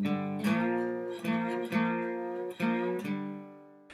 Mm-hmm.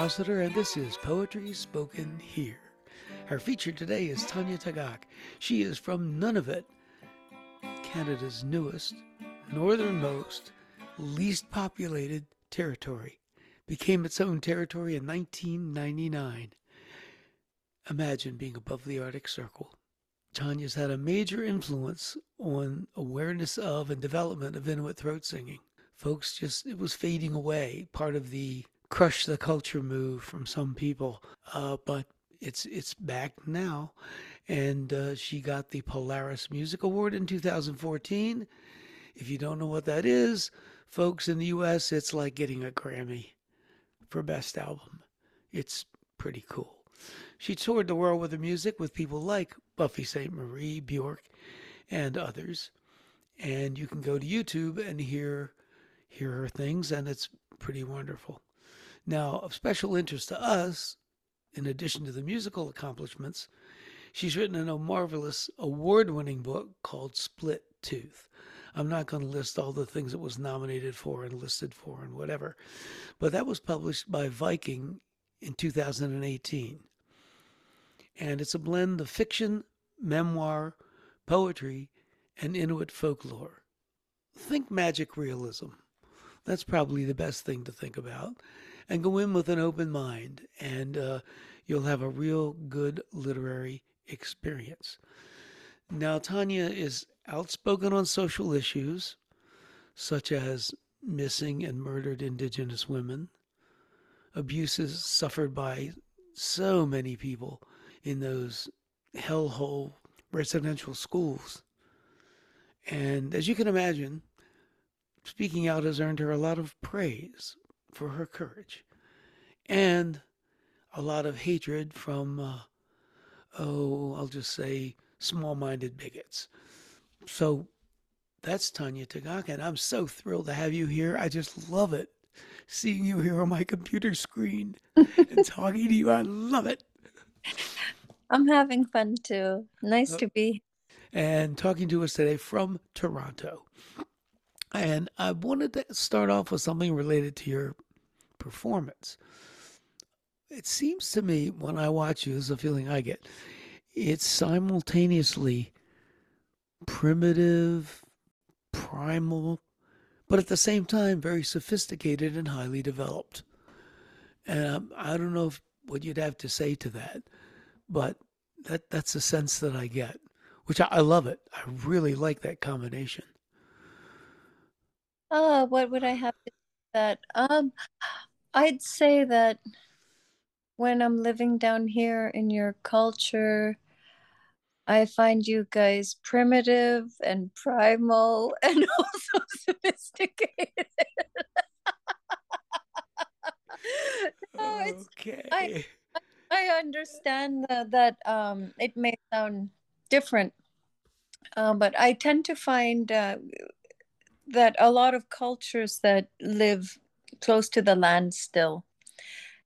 Rossiter, and this is Poetry Spoken Here. Our feature today is Tanya Tagaq. She is from Nunavut, Canada's newest, northernmost, least populated territory. Became its own territory in 1999. Imagine being above the Arctic Circle. Tanya's had a major influence on awareness of and development of Inuit throat singing. Folks just, it was fading away, part of the crush the culture move from some people, uh, but it's it's back now, and uh, she got the Polaris Music Award in 2014. If you don't know what that is, folks in the U.S., it's like getting a Grammy for best album. It's pretty cool. She toured the world with her music with people like Buffy Sainte-Marie, Bjork, and others. And you can go to YouTube and hear hear her things, and it's pretty wonderful. Now, of special interest to us, in addition to the musical accomplishments, she's written a marvelous award winning book called Split Tooth. I'm not going to list all the things it was nominated for and listed for and whatever, but that was published by Viking in 2018. And it's a blend of fiction, memoir, poetry, and Inuit folklore. Think magic realism. That's probably the best thing to think about and go in with an open mind, and uh, you'll have a real good literary experience. Now, Tanya is outspoken on social issues such as missing and murdered Indigenous women, abuses suffered by so many people in those hellhole residential schools. And as you can imagine, speaking out has earned her a lot of praise for her courage and a lot of hatred from, uh, oh, I'll just say small minded bigots. So that's Tanya Tagaq, and I'm so thrilled to have you here. I just love it seeing you here on my computer screen and talking to you. I love it. I'm having fun too. Nice uh, to be. And talking to us today from Toronto. And I wanted to start off with something related to your performance. It seems to me when I watch you, is a feeling I get, it's simultaneously primitive, primal, but at the same time very sophisticated and highly developed. And um, I don't know if, what you'd have to say to that, but that that's the sense that I get, which I, I love it. I really like that combination. Oh, what would I have to do that? Um, I'd say that when I'm living down here in your culture, I find you guys primitive and primal and also sophisticated. no, okay. I, I understand that, that um, it may sound different, uh, but I tend to find uh, that a lot of cultures that live close to the land still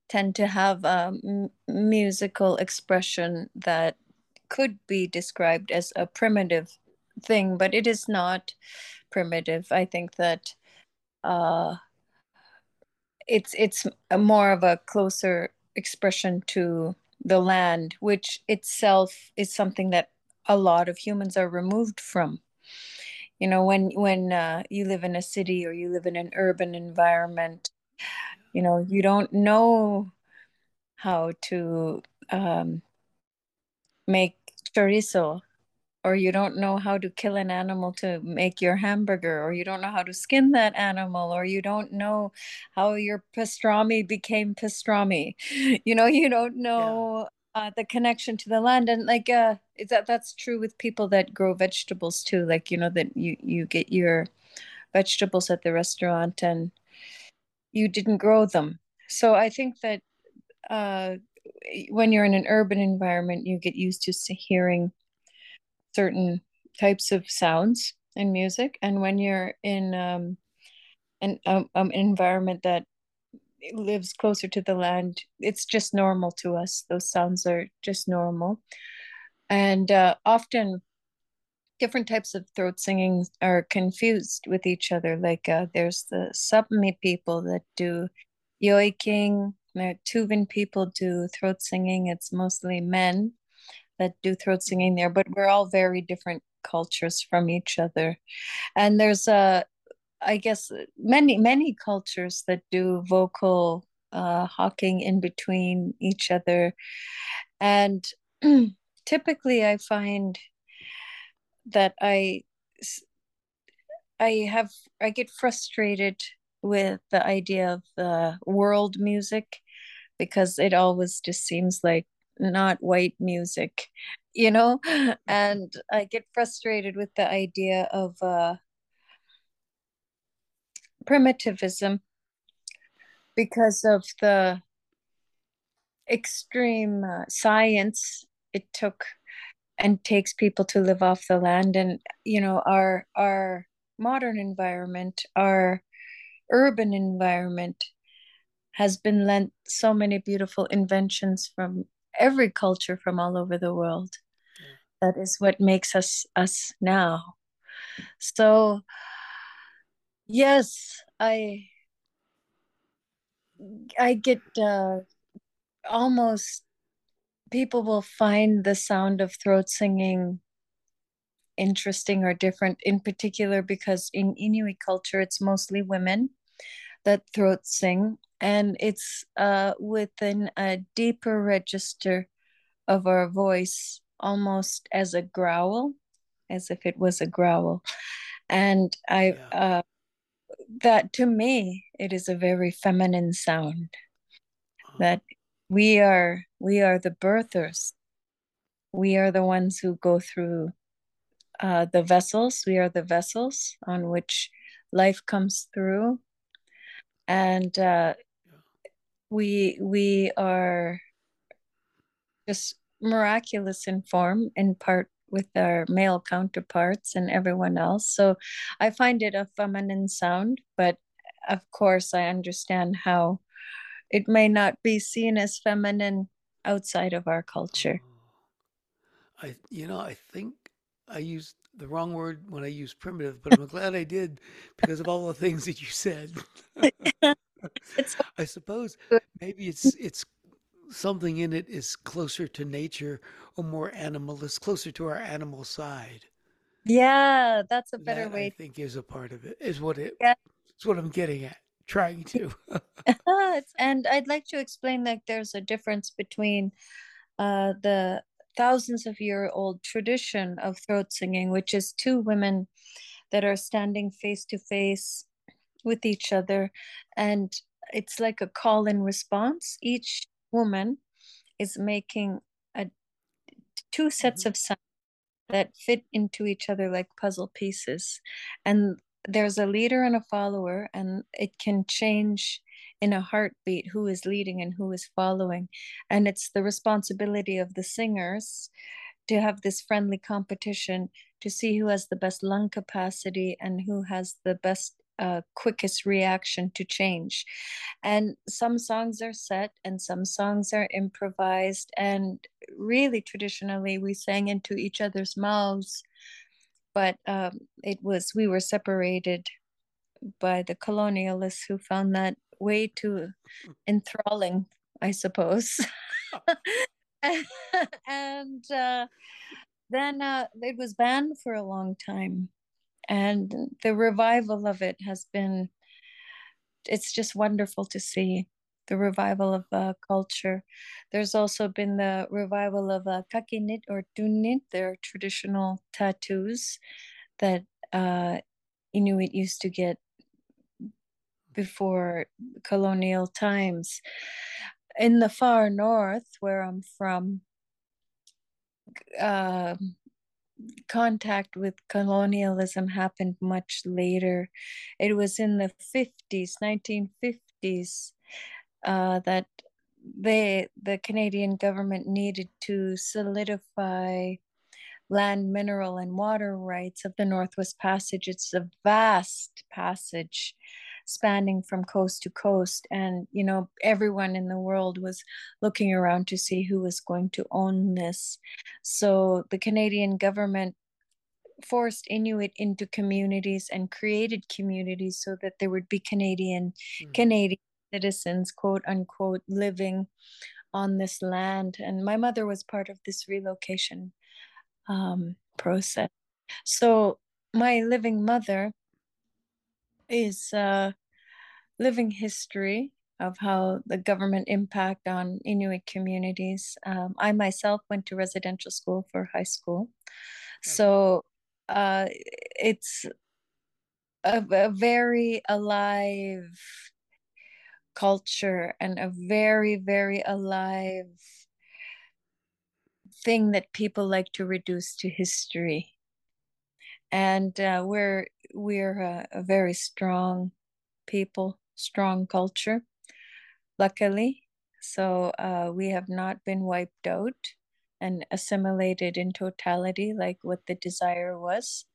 tend to have a m- musical expression that could be described as a primitive thing, but it is not primitive. I think that uh, it's it's more of a closer expression to the land, which itself is something that a lot of humans are removed from you know when when uh, you live in a city or you live in an urban environment you know you don't know how to um, make chorizo or you don't know how to kill an animal to make your hamburger or you don't know how to skin that animal or you don't know how your pastrami became pastrami. You know you don't know uh, the connection to the land. And like uh that that's true with people that grow vegetables too like you know that you you get your vegetables at the restaurant and you didn't grow them. So i think that uh when you're in an urban environment you get used to hearing certain types of sounds and music. And when you're in um an um, um environment that lives closer to the land, it's just normal to us. Those sounds are just normal. And uh, often different types of throat singing are confused with each other. Like uh, there's the Sapmi people that do yoiking, the Tuvan people do throat singing. It's mostly men that do throat singing there, but we're all very different cultures from each other. And there's a I guess many many cultures that do vocal uh, hawking in between each other, and typically I find that I I have I get frustrated with the idea of the world music because it always just seems like not white music you know? And i get frustrated with the idea of uh primitivism because of the extreme uh, science it took and takes people to live off the land. And you know our our modern environment our urban environment has been lent so many beautiful inventions from every culture from all over the world. Yeah. that is what makes us us now. So Yes, I I get uh, almost people will find the sound of throat singing interesting or different in particular because in Inuit culture it's mostly women that throat sing and it's uh, within a deeper register of our voice almost as a growl as if it was a growl and I yeah. uh, that to me it is a very feminine sound. That we are we are the birthers. We are the ones who go through uh, the vessels. We are the vessels on which life comes through. And uh, we we are just miraculous in form in part with our male counterparts and everyone else. So I find it a feminine sound, but of course, I understand how it may not be seen as feminine outside of our culture. Oh. I, you know, I think I used the wrong word when I used primitive, but I'm glad I did because of all the things that you said. I suppose maybe it's it's something in it is closer to nature or more animal. animalist, closer to our animal side. Yeah, that's a better that, way. I think is a part of it. Is what it. Yeah. It's what I'm getting at. Trying to. and I'd like to explain that there's a difference between uh, the thousands of year old tradition of throat singing, which is two women that are standing face to face with each other, and it's like a call and response. Each woman is making a two sets mm-hmm. of sounds that fit into each other like puzzle pieces and there's a leader and a follower and it can change in a heartbeat who is leading and who is following and it's the responsibility of the singers to have this friendly competition to see who has the best lung capacity and who has the best uh, quickest reaction to change. And some songs are set and some songs are improvised. And really, traditionally, we sang into each other's mouths. But um, it was, we were separated by the colonialists who found that way too enthralling, I suppose. and uh, then uh, it was banned for a long time and the revival of it has been it's just wonderful to see the revival of uh, culture. There's also been the revival of uh, kakiniit or tunniit, their traditional tattoos that uh, Inuit used to get before colonial times. In the far north, where I'm from, uh, contact with colonialism happened much later. It was in the 50s, 1950s, uh, that they, the Canadian government needed to solidify land, mineral, and water rights of the Northwest Passage. It's a vast passage spanning from coast to coast. And, you know, everyone in the world was looking around to see who was going to own this. So the Canadian government forced Inuit into communities and created communities so that there would be Canadian mm-hmm. Canadian citizens, quote unquote, living on this land. And my mother was part of this relocation um, process. So my living mother is uh, living history of how the government impact on Inuit communities. Um, I myself went to residential school for high school, so uh, it's a, a very alive culture and a very very alive thing that people like to reduce to history. And uh, we're we're a, a, very strong people strong culture luckily. So uh, we have not been wiped out and assimilated in totality like what the desire was.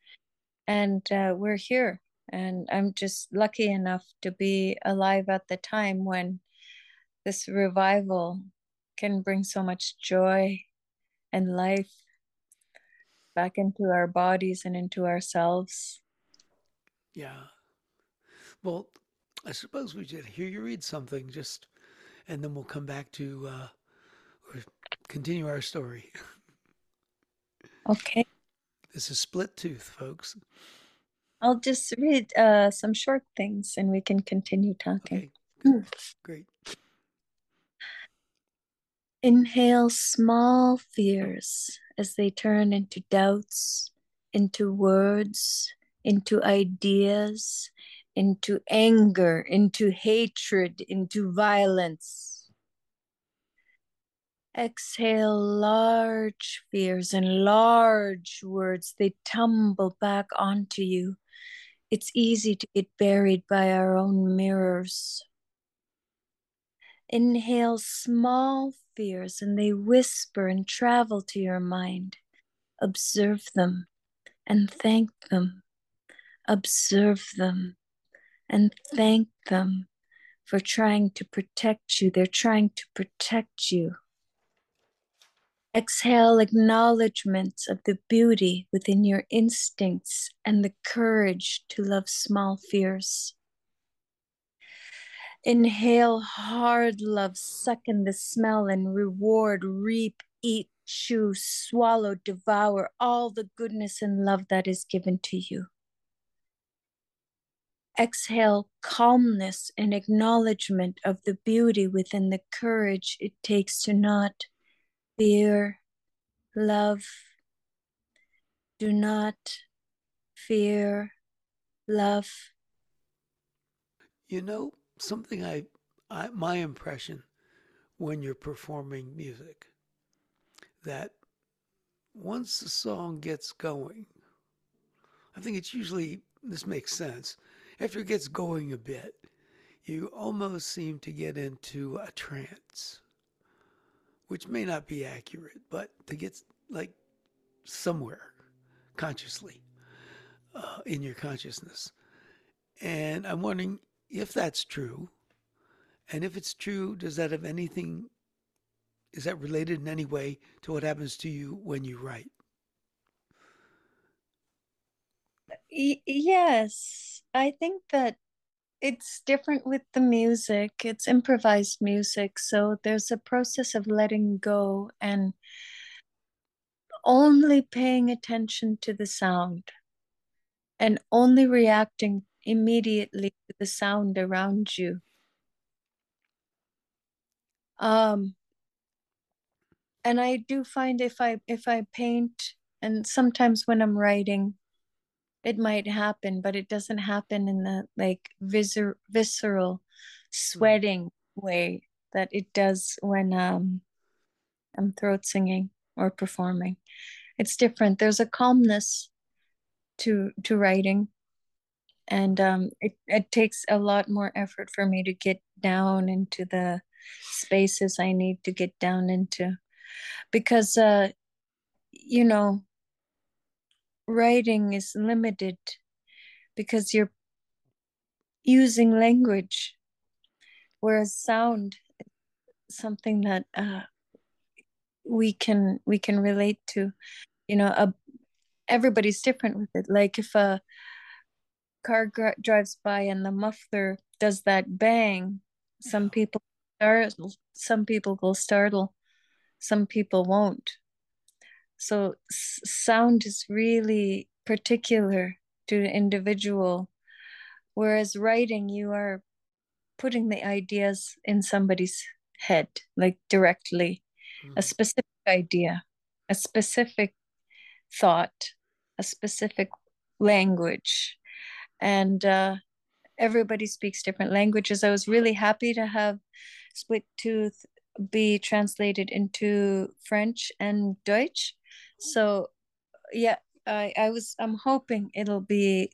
And uh, we're here. And i'm just lucky enough to be alive at the time when this revival can bring so much joy and life back into our bodies and into ourselves. Yeah. Well, I suppose we should hear you read something just, and then we'll come back to uh, or continue our story. Okay. This is Split Tooth, folks. I'll just read uh, some short things and we can continue talking. Okay. Great. Inhale small fears as they turn into doubts, into words, into ideas, into anger, into hatred, into violence. Exhale large fears and large words, they tumble back onto you. It's easy to get buried by our own mirrors. Inhale small fears and they whisper and travel to your mind. Observe them and thank them. Observe them and thank them for trying to protect you. They're trying to protect you. Exhale acknowledgments of the beauty within your instincts and the courage to love small fears. Inhale hard love, suck in the smell and reward, reap, eat, chew, swallow, devour all the goodness and love that is given to you. Exhale calmness and acknowledgement of the beauty within the courage it takes to not fear, love. Do not fear, love. You know, something I, I my impression when you're performing music that once the song gets going, I think it's usually this makes sense. After it gets going a bit, you almost seem to get into a trance, which may not be accurate, but to get like somewhere consciously uh, in your consciousness. And I'm wondering if that's true, and if it's true, does that have anything, is that related in any way to what happens to you when you write? Yes, I think that it's different with the music. It's improvised music. So there's a process of letting go and only paying attention to the sound and only reacting immediately to the sound around you. Um, and I do find if I if I paint and sometimes when I'm writing, it might happen, but it doesn't happen in the like viscer- visceral hmm. sweating way that it does when um I'm throat singing or performing. It's different. There's a calmness to to writing and um it, it takes a lot more effort for me to get down into the spaces I need to get down into because uh you know writing is limited because you're using language whereas sound is something that uh, we can we can relate to. You know a, everybody's different with it. Like if a car gr- drives by and the muffler does that bang some people startle some people will startle some people won't so s- sound is really particular to the individual whereas writing you are putting the ideas in somebody's head like directly. Mm. a specific idea a specific thought a specific language. And uh, everybody speaks different languages. I was really happy to have split tooth be translated into french and deutsch so yeah i i was i'm hoping it'll be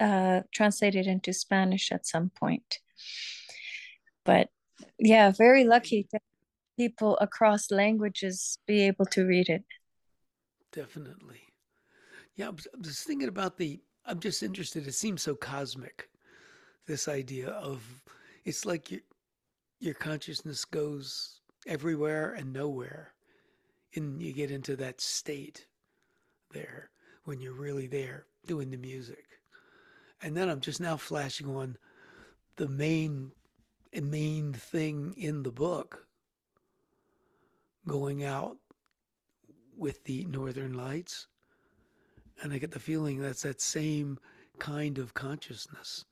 uh translated into spanish at some point. But yeah very lucky that people across languages be able to read it. Definitely. Yeah i'm just thinking about the i'm just interested it seems so cosmic this idea of it's like your your consciousness goes everywhere and nowhere and you get into that state there when you're really there doing the music. And then I'm just now flashing on the main main thing in the book going out with the northern lights. And i get the feeling that's that same kind of consciousness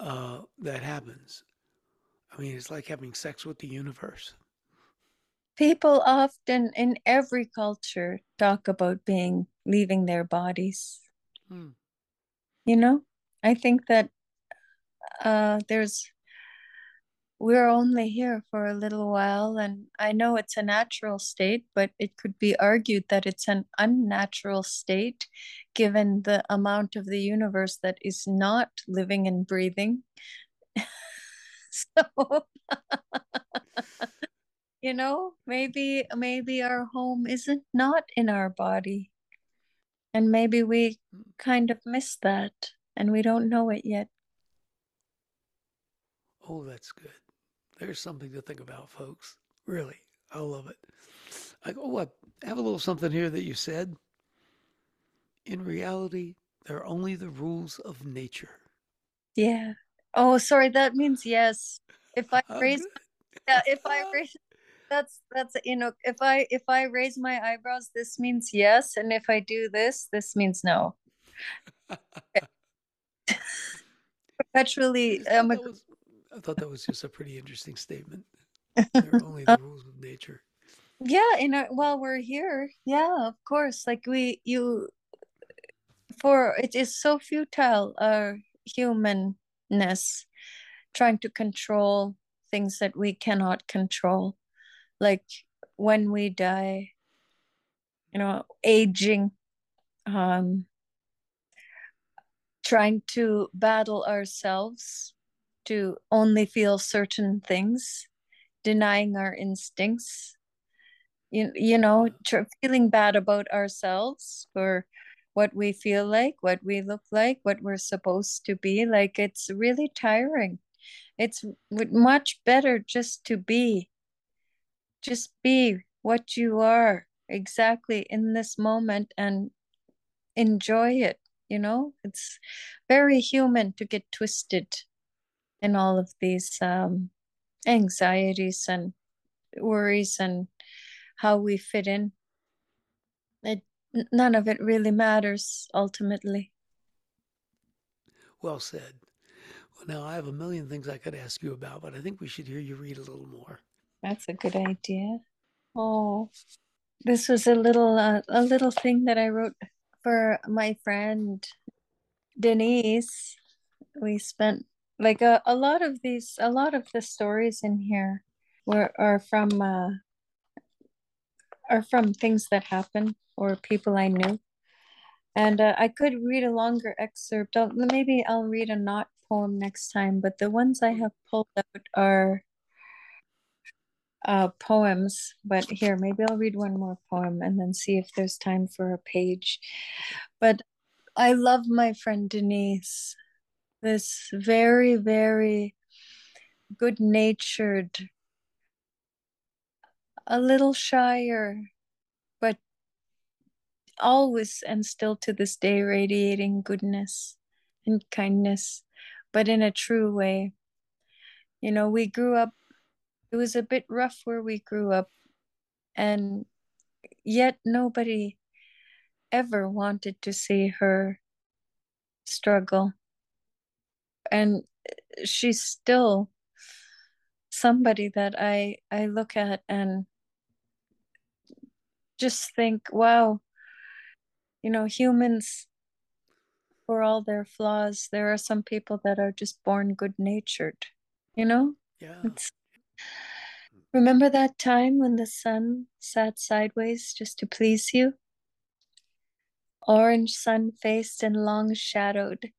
uh, that happens. I mean it's like having sex with the universe people often in every culture talk about being leaving their bodies. Hmm. you know? I think that uh there's we're only here for a little while and i know it's a natural state but it could be argued that it's an unnatural state given the amount of the universe that is not living and breathing. So you know maybe maybe our home isn't not in our body. And maybe we kind of miss that and we don't know it yet. Oh that's good. There's something to think about folks. Really i love it. I, oh i have a little something here that you said. In reality they're only the rules of nature. Yeah. Oh sorry that means yes. If i raise yeah, if I raise that's that's you know if i if i raise my eyebrows this means yes and if i do this this means no. Perpetually I, thought um, was, I thought that was just a pretty interesting statement. They're only the rules of nature. Yeah in our, while we're here yeah of course like we you for it is so futile our humanness trying to control things that we cannot control like when we die you know aging um trying to battle ourselves to only feel certain things denying our instincts you, you know tr- feeling bad about ourselves for what we feel like what we look like what we're supposed to be like it's really tiring. It's much better just to be just be what you are exactly in this moment and enjoy it you know it's very human to get twisted in all of these um, anxieties and worries and how we fit in it none of it really matters ultimately. Well said. Well, now I have a million things I could ask you about, but I think we should hear you read a little more. That's a good idea. Oh, this was a little uh, a little thing that I wrote for my friend Denise. We spent like a, a lot of these a lot of the stories in here were are from uh, are from things that happened or people I knew. And uh, I could read a longer excerpt. I'll, maybe I'll read a not poem next time, but the ones I have pulled out are uh, poems. But here, maybe I'll read one more poem and then see if there's time for a page. But I love my friend Denise, this very, very good natured, a little shyer, but always and still to this day radiating goodness and kindness but in a true way. You know, we grew up, it was a bit rough where we grew up, and yet nobody ever wanted to see her struggle. And she's still somebody that I I look at and just think, wow, you know, humans for all their flaws, there are some people that are just born good natured, you know? Yeah. It's, remember that time when the sun sat sideways just to please you? Orange sun faced and long shadowed,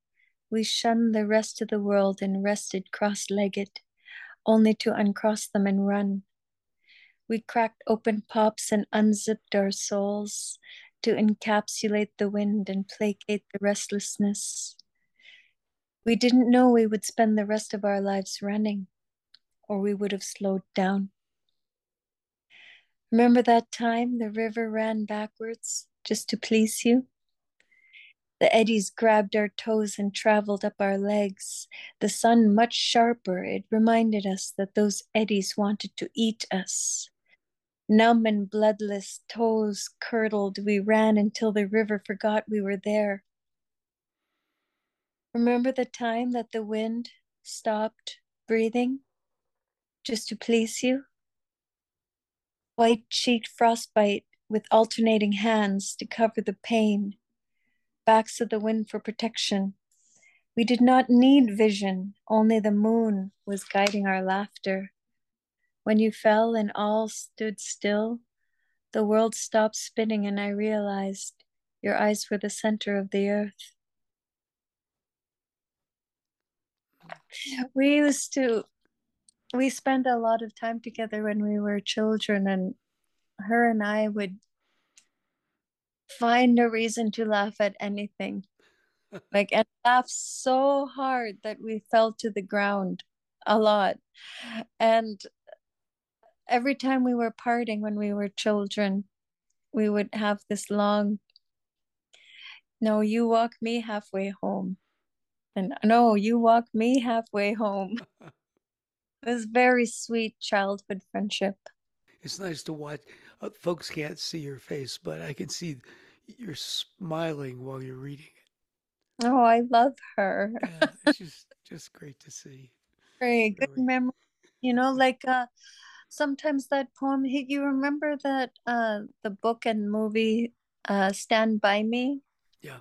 we shunned the rest of the world and rested cross legged, only to uncross them and run. We cracked open pops and unzipped our souls, to encapsulate the wind and placate the restlessness. We didn't know we would spend the rest of our lives running, or we would have slowed down. Remember that time the river ran backwards just to please you? The eddies grabbed our toes and traveled up our legs. The sun much sharper, it reminded us that those eddies wanted to eat us. Numb and bloodless, toes curdled, we ran until the river forgot we were there. Remember the time that the wind stopped breathing just to please you? White cheeked frostbite with alternating hands to cover the pain, backs of the wind for protection. We did not need vision, only the moon was guiding our laughter. When you fell and all stood still, the world stopped spinning, and I realized your eyes were the center of the earth. Mm. We used to, we spent a lot of time together when we were children, and her and I would find a reason to laugh at anything. like, and laugh so hard that we fell to the ground a lot. And every time we were parting when we were children, we would have this long, no, you walk me halfway home. And no, you walk me halfway home. it was very sweet childhood friendship. It's nice to watch. Uh, folks can't see your face, but I can see you're smiling while you're reading it. Oh, I love her. yeah, it's just great to see. Very good memory. You know, like uh sometimes that poem you remember that uh the book and movie uh stand by me yeah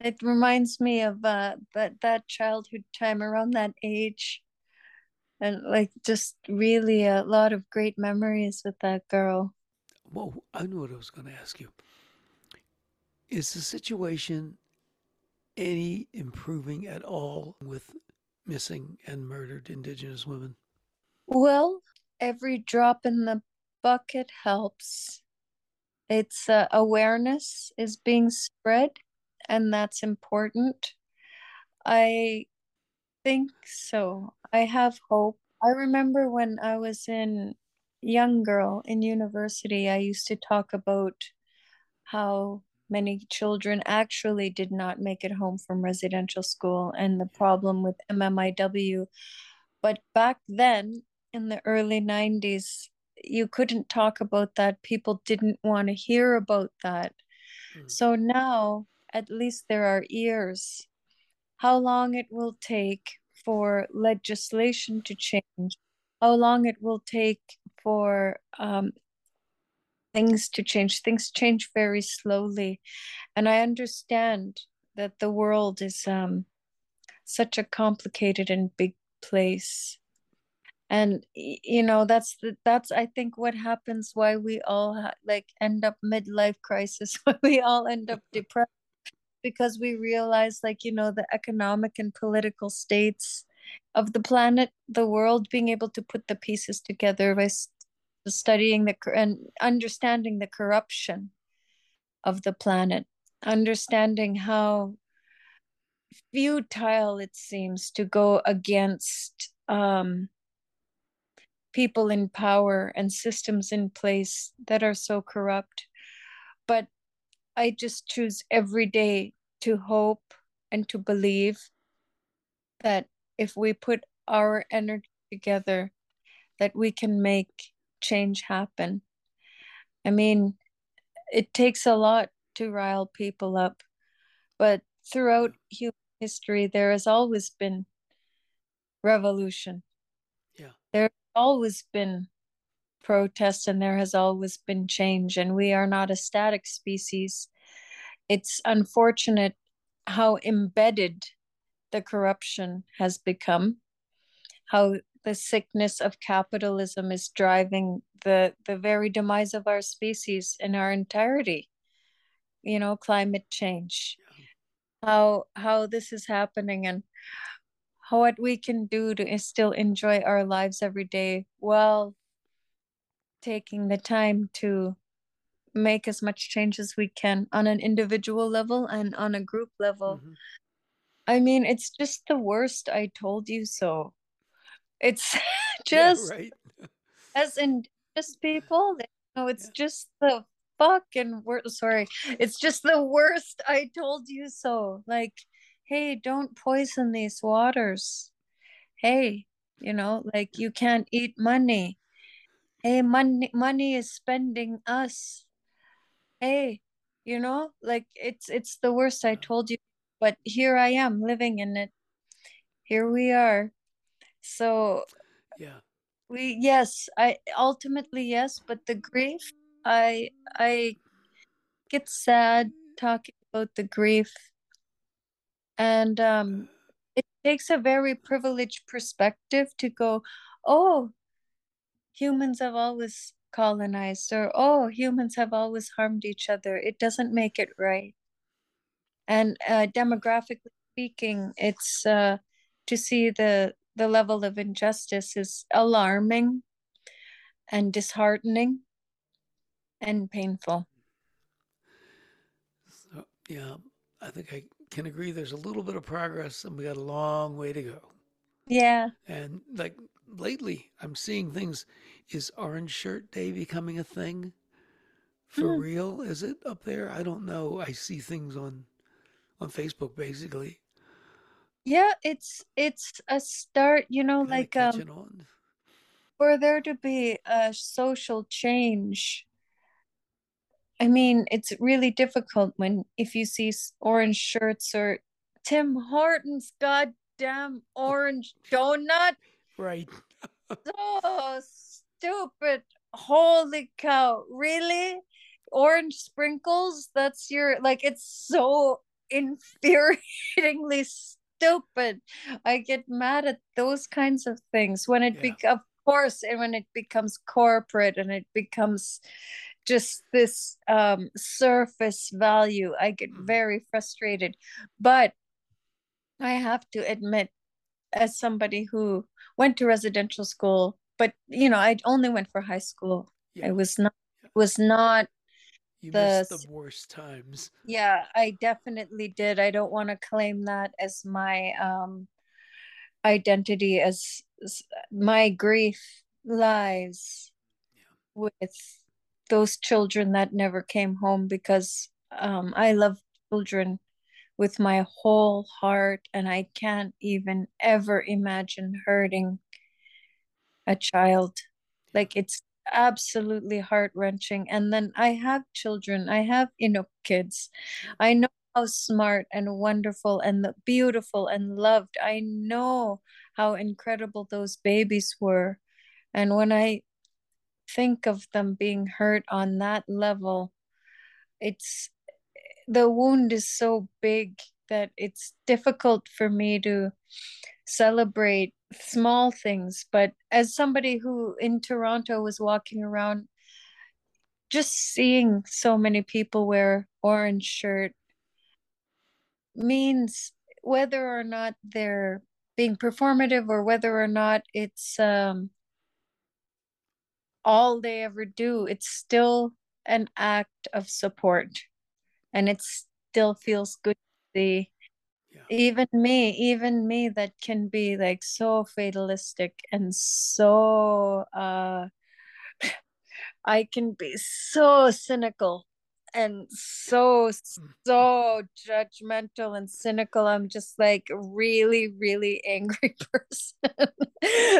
it reminds me of uh that that childhood time around that age and like just really a lot of great memories with that girl well i knew what i was going to ask you is the situation any improving at all with missing and murdered indigenous women well every drop in the bucket helps. It's uh, awareness is being spread, and that's important. I think so. I have hope. I remember when I was in young girl in university, I used to talk about how many children actually did not make it home from residential school and the problem with MMIW. But back then, in the early 90s you couldn't talk about that people didn't want to hear about that mm. so now at least there are ears how long it will take for legislation to change how long it will take for um, things to change. Things change very slowly. And i understand that the world is um, such a complicated and big place. And you know that's the, that's i think what happens why we all ha- like end up midlife crisis why we all end up depressed because we realize like you know the economic and political states of the planet the world being able to put the pieces together by studying the and understanding the corruption of the planet understanding how futile it seems to go against um, people in power and systems in place that are so corrupt. But I just choose every day to hope and to believe that if we put our energy together, that we can make change happen. I mean, it takes a lot to rile people up, but throughout human history, there has always been revolution. Yeah. There's always been protest and there has always been change, and we are not a static species. It's unfortunate how embedded the corruption has become, how the sickness of capitalism is driving the the very demise of our species in our entirety you know climate change. How how this is happening and what we can do to still enjoy our lives every day. While taking the time to make as much change as we can on an individual level and on a group level mm-hmm. i mean it's just the worst i told you so it's just yeah, right. as in just people you know it's yeah. just the fucking worst. Sorry, it's just the worst. I told you so. Like, hey, don't poison these waters. Hey, you know, like you can't eat money. Hey, money, money is spending us. Hey, you know, like it's it's the worst. I told you, but here I am living in it. Here we are. So, yeah we yes i ultimately yes but the grief I I get sad talking about the grief, and um, it takes a very privileged perspective to go, oh, humans have always colonized, or oh, humans have always harmed each other. It doesn't make it right. And uh, demographically speaking, it's uh, to see the the level of injustice is alarming and disheartening and painful. So, yeah, I think I can agree there's a little bit of progress and we got a long way to go. Yeah. And like lately, I'm seeing things. Is Orange Shirt Day becoming a thing? For mm. real? Is it up there? I don't know. I see things on on Facebook basically. Yeah, it's it's a start, you know, Kinda like um for there to be a social change I mean, it's really difficult when if you see orange shirts or Tim Hortons goddamn orange donut. Right. so stupid. Holy cow. Really? Orange sprinkles? That's your like it's so infuriatingly stupid. I get mad at those kinds of things when it yeah. becomes of course and when it becomes corporate and it becomes just this um, surface value. I get mm-hmm. very frustrated. But I have to admit, as somebody who went to residential school, but you know, I only went for high school. Yeah. I was not was not you the, missed the worst times. Yeah, I definitely did. I don't want to claim that as my um identity as, as my grief lies yeah. with those children that never came home because um, I love children with my whole heart, and I can't even ever imagine hurting a child. Like it's absolutely heart wrenching. And then I have children, I have Inuk kids. I know how smart and wonderful and beautiful and loved. I know how incredible those babies were. And when I think of them being hurt on that level, it's the wound is so big that it's difficult for me to celebrate small things. But as somebody who in Toronto was walking around, just seeing so many people wear orange shirt means whether or not they're being performative or whether or not it's um all they ever do it's still an act of support and it still feels good to see yeah. even me even me that can be like so fatalistic and so uh i can be so cynical and so mm. so judgmental and cynical i'm just like really really angry person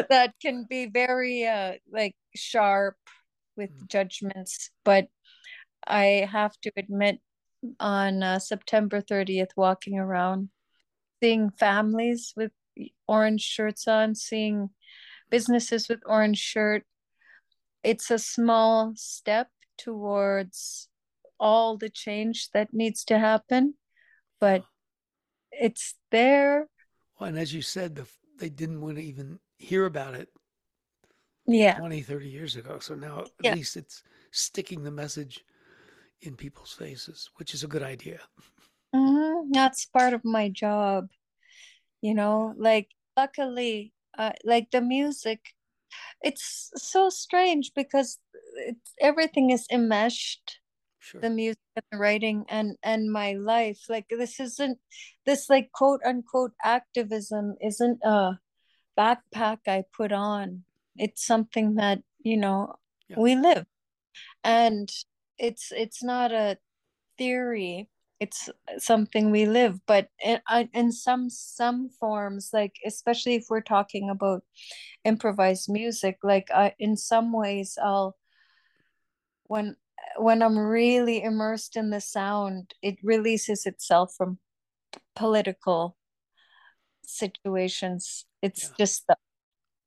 that can be very uh like sharp with mm. judgments but i have to admit on uh, september 30th walking around seeing families with orange shirts on seeing businesses with orange shirt it's a small step towards all the change that needs to happen, but it's there. Well, and as you said, the, they didn't want to even hear about it yeah 20 30 years ago so now at yeah. least it's sticking the message in people's faces which is a good idea mm-hmm. that's part of my job you know like luckily uh, like the music it's so strange because it's everything is enmeshed sure. the music and the writing and and my life like this isn't this like quote unquote activism isn't a backpack i put on it's something that you know yeah. we live and it's it's not a theory it's something we live but in, uh, in some some forms like especially if we're talking about improvised music like I, in some ways i'll when when I'm really immersed in the sound, it releases itself from political situations. It's yeah. just the,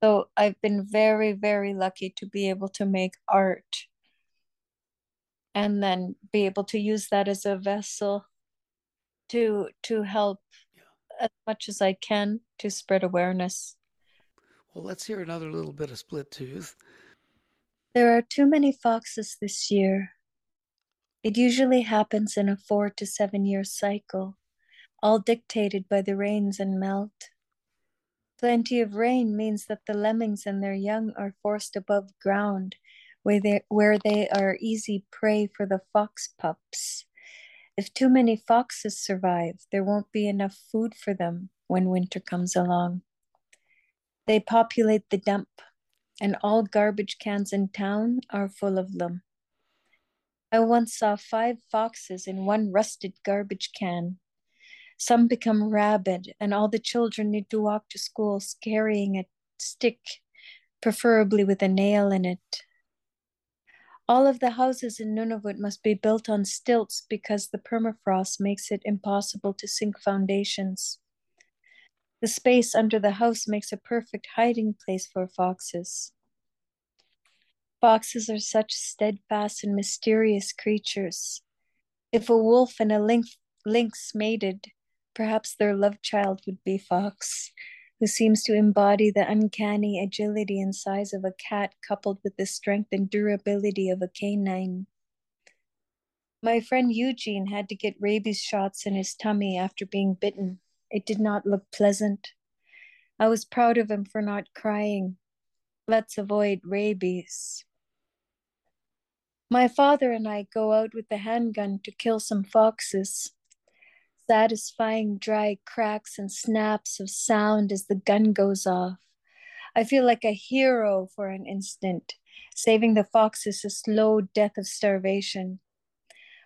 so I've been very, very lucky to be able to make art and then be able to use that as a vessel to to help yeah. as much as I can to spread awareness. Well, let's hear another little bit of split tooth. There are too many foxes this year. It usually happens in a four to seven year cycle, all dictated by the rains and melt. Plenty of rain means that the lemmings and their young are forced above ground, where they, where they are easy prey for the fox pups. If too many foxes survive, there won't be enough food for them when winter comes along. They populate the dump and all garbage cans in town are full of them. I once saw five foxes in one rusted garbage can. Some become rabid, and all the children need to walk to school carrying a stick, preferably with a nail in it. All of the houses in Nunavut must be built on stilts because the permafrost makes it impossible to sink foundations. The space under the house makes a perfect hiding place for foxes. Foxes are such steadfast and mysterious creatures. If a wolf and a lynx, lynx mated, perhaps their love child would be Fox, who seems to embody the uncanny agility and size of a cat coupled with the strength and durability of a canine. My friend Eugene had to get rabies shots in his tummy after being bitten. It did not look pleasant. I was proud of him for not crying. Let's avoid rabies. My father and I go out with the handgun to kill some foxes. Satisfying dry cracks and snaps of sound as the gun goes off. I feel like a hero for an instant, saving the foxes a slow death of starvation.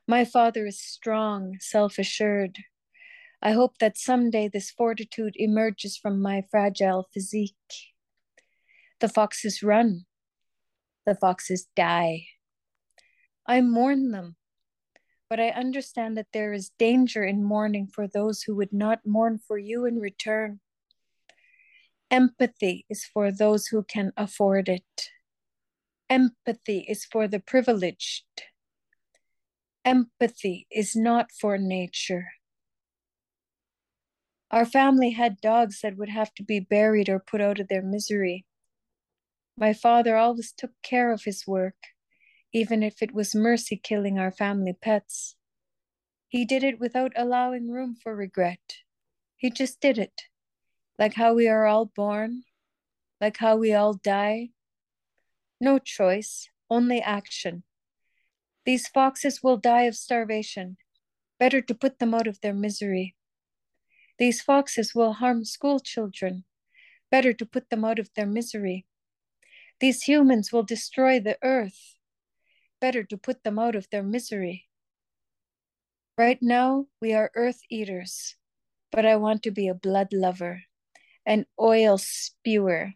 My father is strong, self assured. I hope that someday this fortitude emerges from my fragile physique. The foxes run. The foxes die. I mourn them, but I understand that there is danger in mourning for those who would not mourn for you in return. Empathy is for those who can afford it. Empathy is for the privileged. Empathy is not for nature. Our family had dogs that would have to be buried or put out of their misery. My father always took care of his work, even if it was mercy killing our family pets. He did it without allowing room for regret. He just did it, like how we are all born, like how we all die. No choice, only action. These foxes will die of starvation. Better to put them out of their misery. These foxes will harm school children. Better to put them out of their misery. These humans will destroy the earth. Better to put them out of their misery. Right now, we are earth eaters, but I want to be a blood lover, an oil spewer,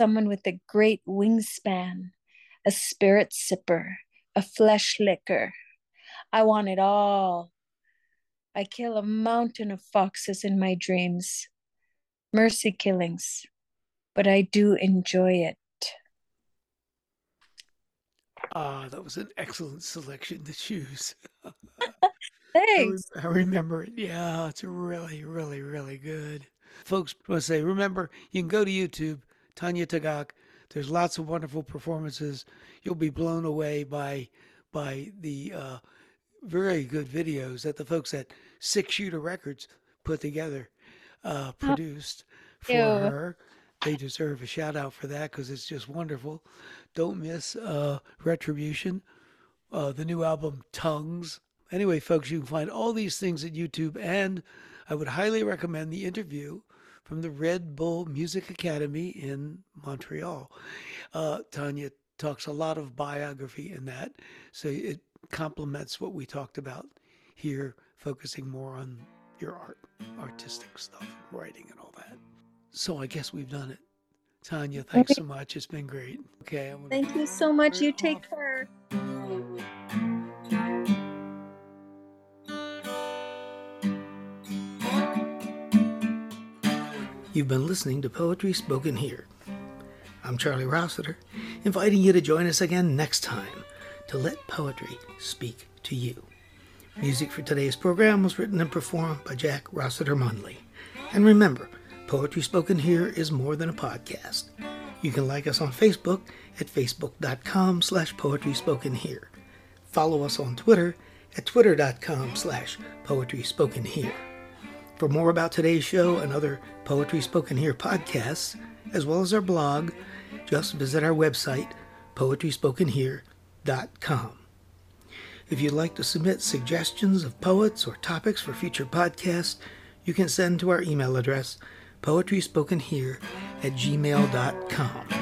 someone with a great wingspan, a spirit sipper, a flesh licker. I want it all. I kill a mountain of foxes in my dreams. Mercy killings, but I do enjoy it. Ah, that was an excellent selection to choose. Thanks. I, re- I remember it. Yeah, it's really, really, really good. Folks, I to say, remember, you can go to YouTube, Tanya Tagaq. There's lots of wonderful performances. You'll be blown away by by the uh, very good videos that the folks at Six Shooter Records put together, uh, produced for you. her. They deserve a shout out for that because it's just wonderful. Don't miss uh, Retribution, uh, the new album Tongues. Anyway, folks, you can find all these things at YouTube, and I would highly recommend the interview from the Red Bull Music Academy in Montreal. Uh, Tanya talks a lot of biography in that, so it complements what we talked about here, focusing more on your art, artistic stuff, writing, and all that. So I guess we've done it. Tanya, thanks so much. It's been great. Okay. I'm Thank you so much. You take off. care. You've been listening to Poetry Spoken Here. I'm Charlie Rossiter, inviting you to join us again next time to let poetry speak to you. Music for today's program was written and performed by Jack Rossiter Munley. And remember, Poetry Spoken Here is more than a podcast. You can like us on Facebook at facebook.com slash poetry spoken here. Follow us on Twitter at twitter.com slash poetry spoken here. For more about today's show and other Poetry Spoken Here podcasts, as well as our blog, just visit our website, poetryspokenhere.com. If you'd like to submit suggestions of poets or topics for future podcasts, you can send to our email address, poetryspokenhere at gmail.com.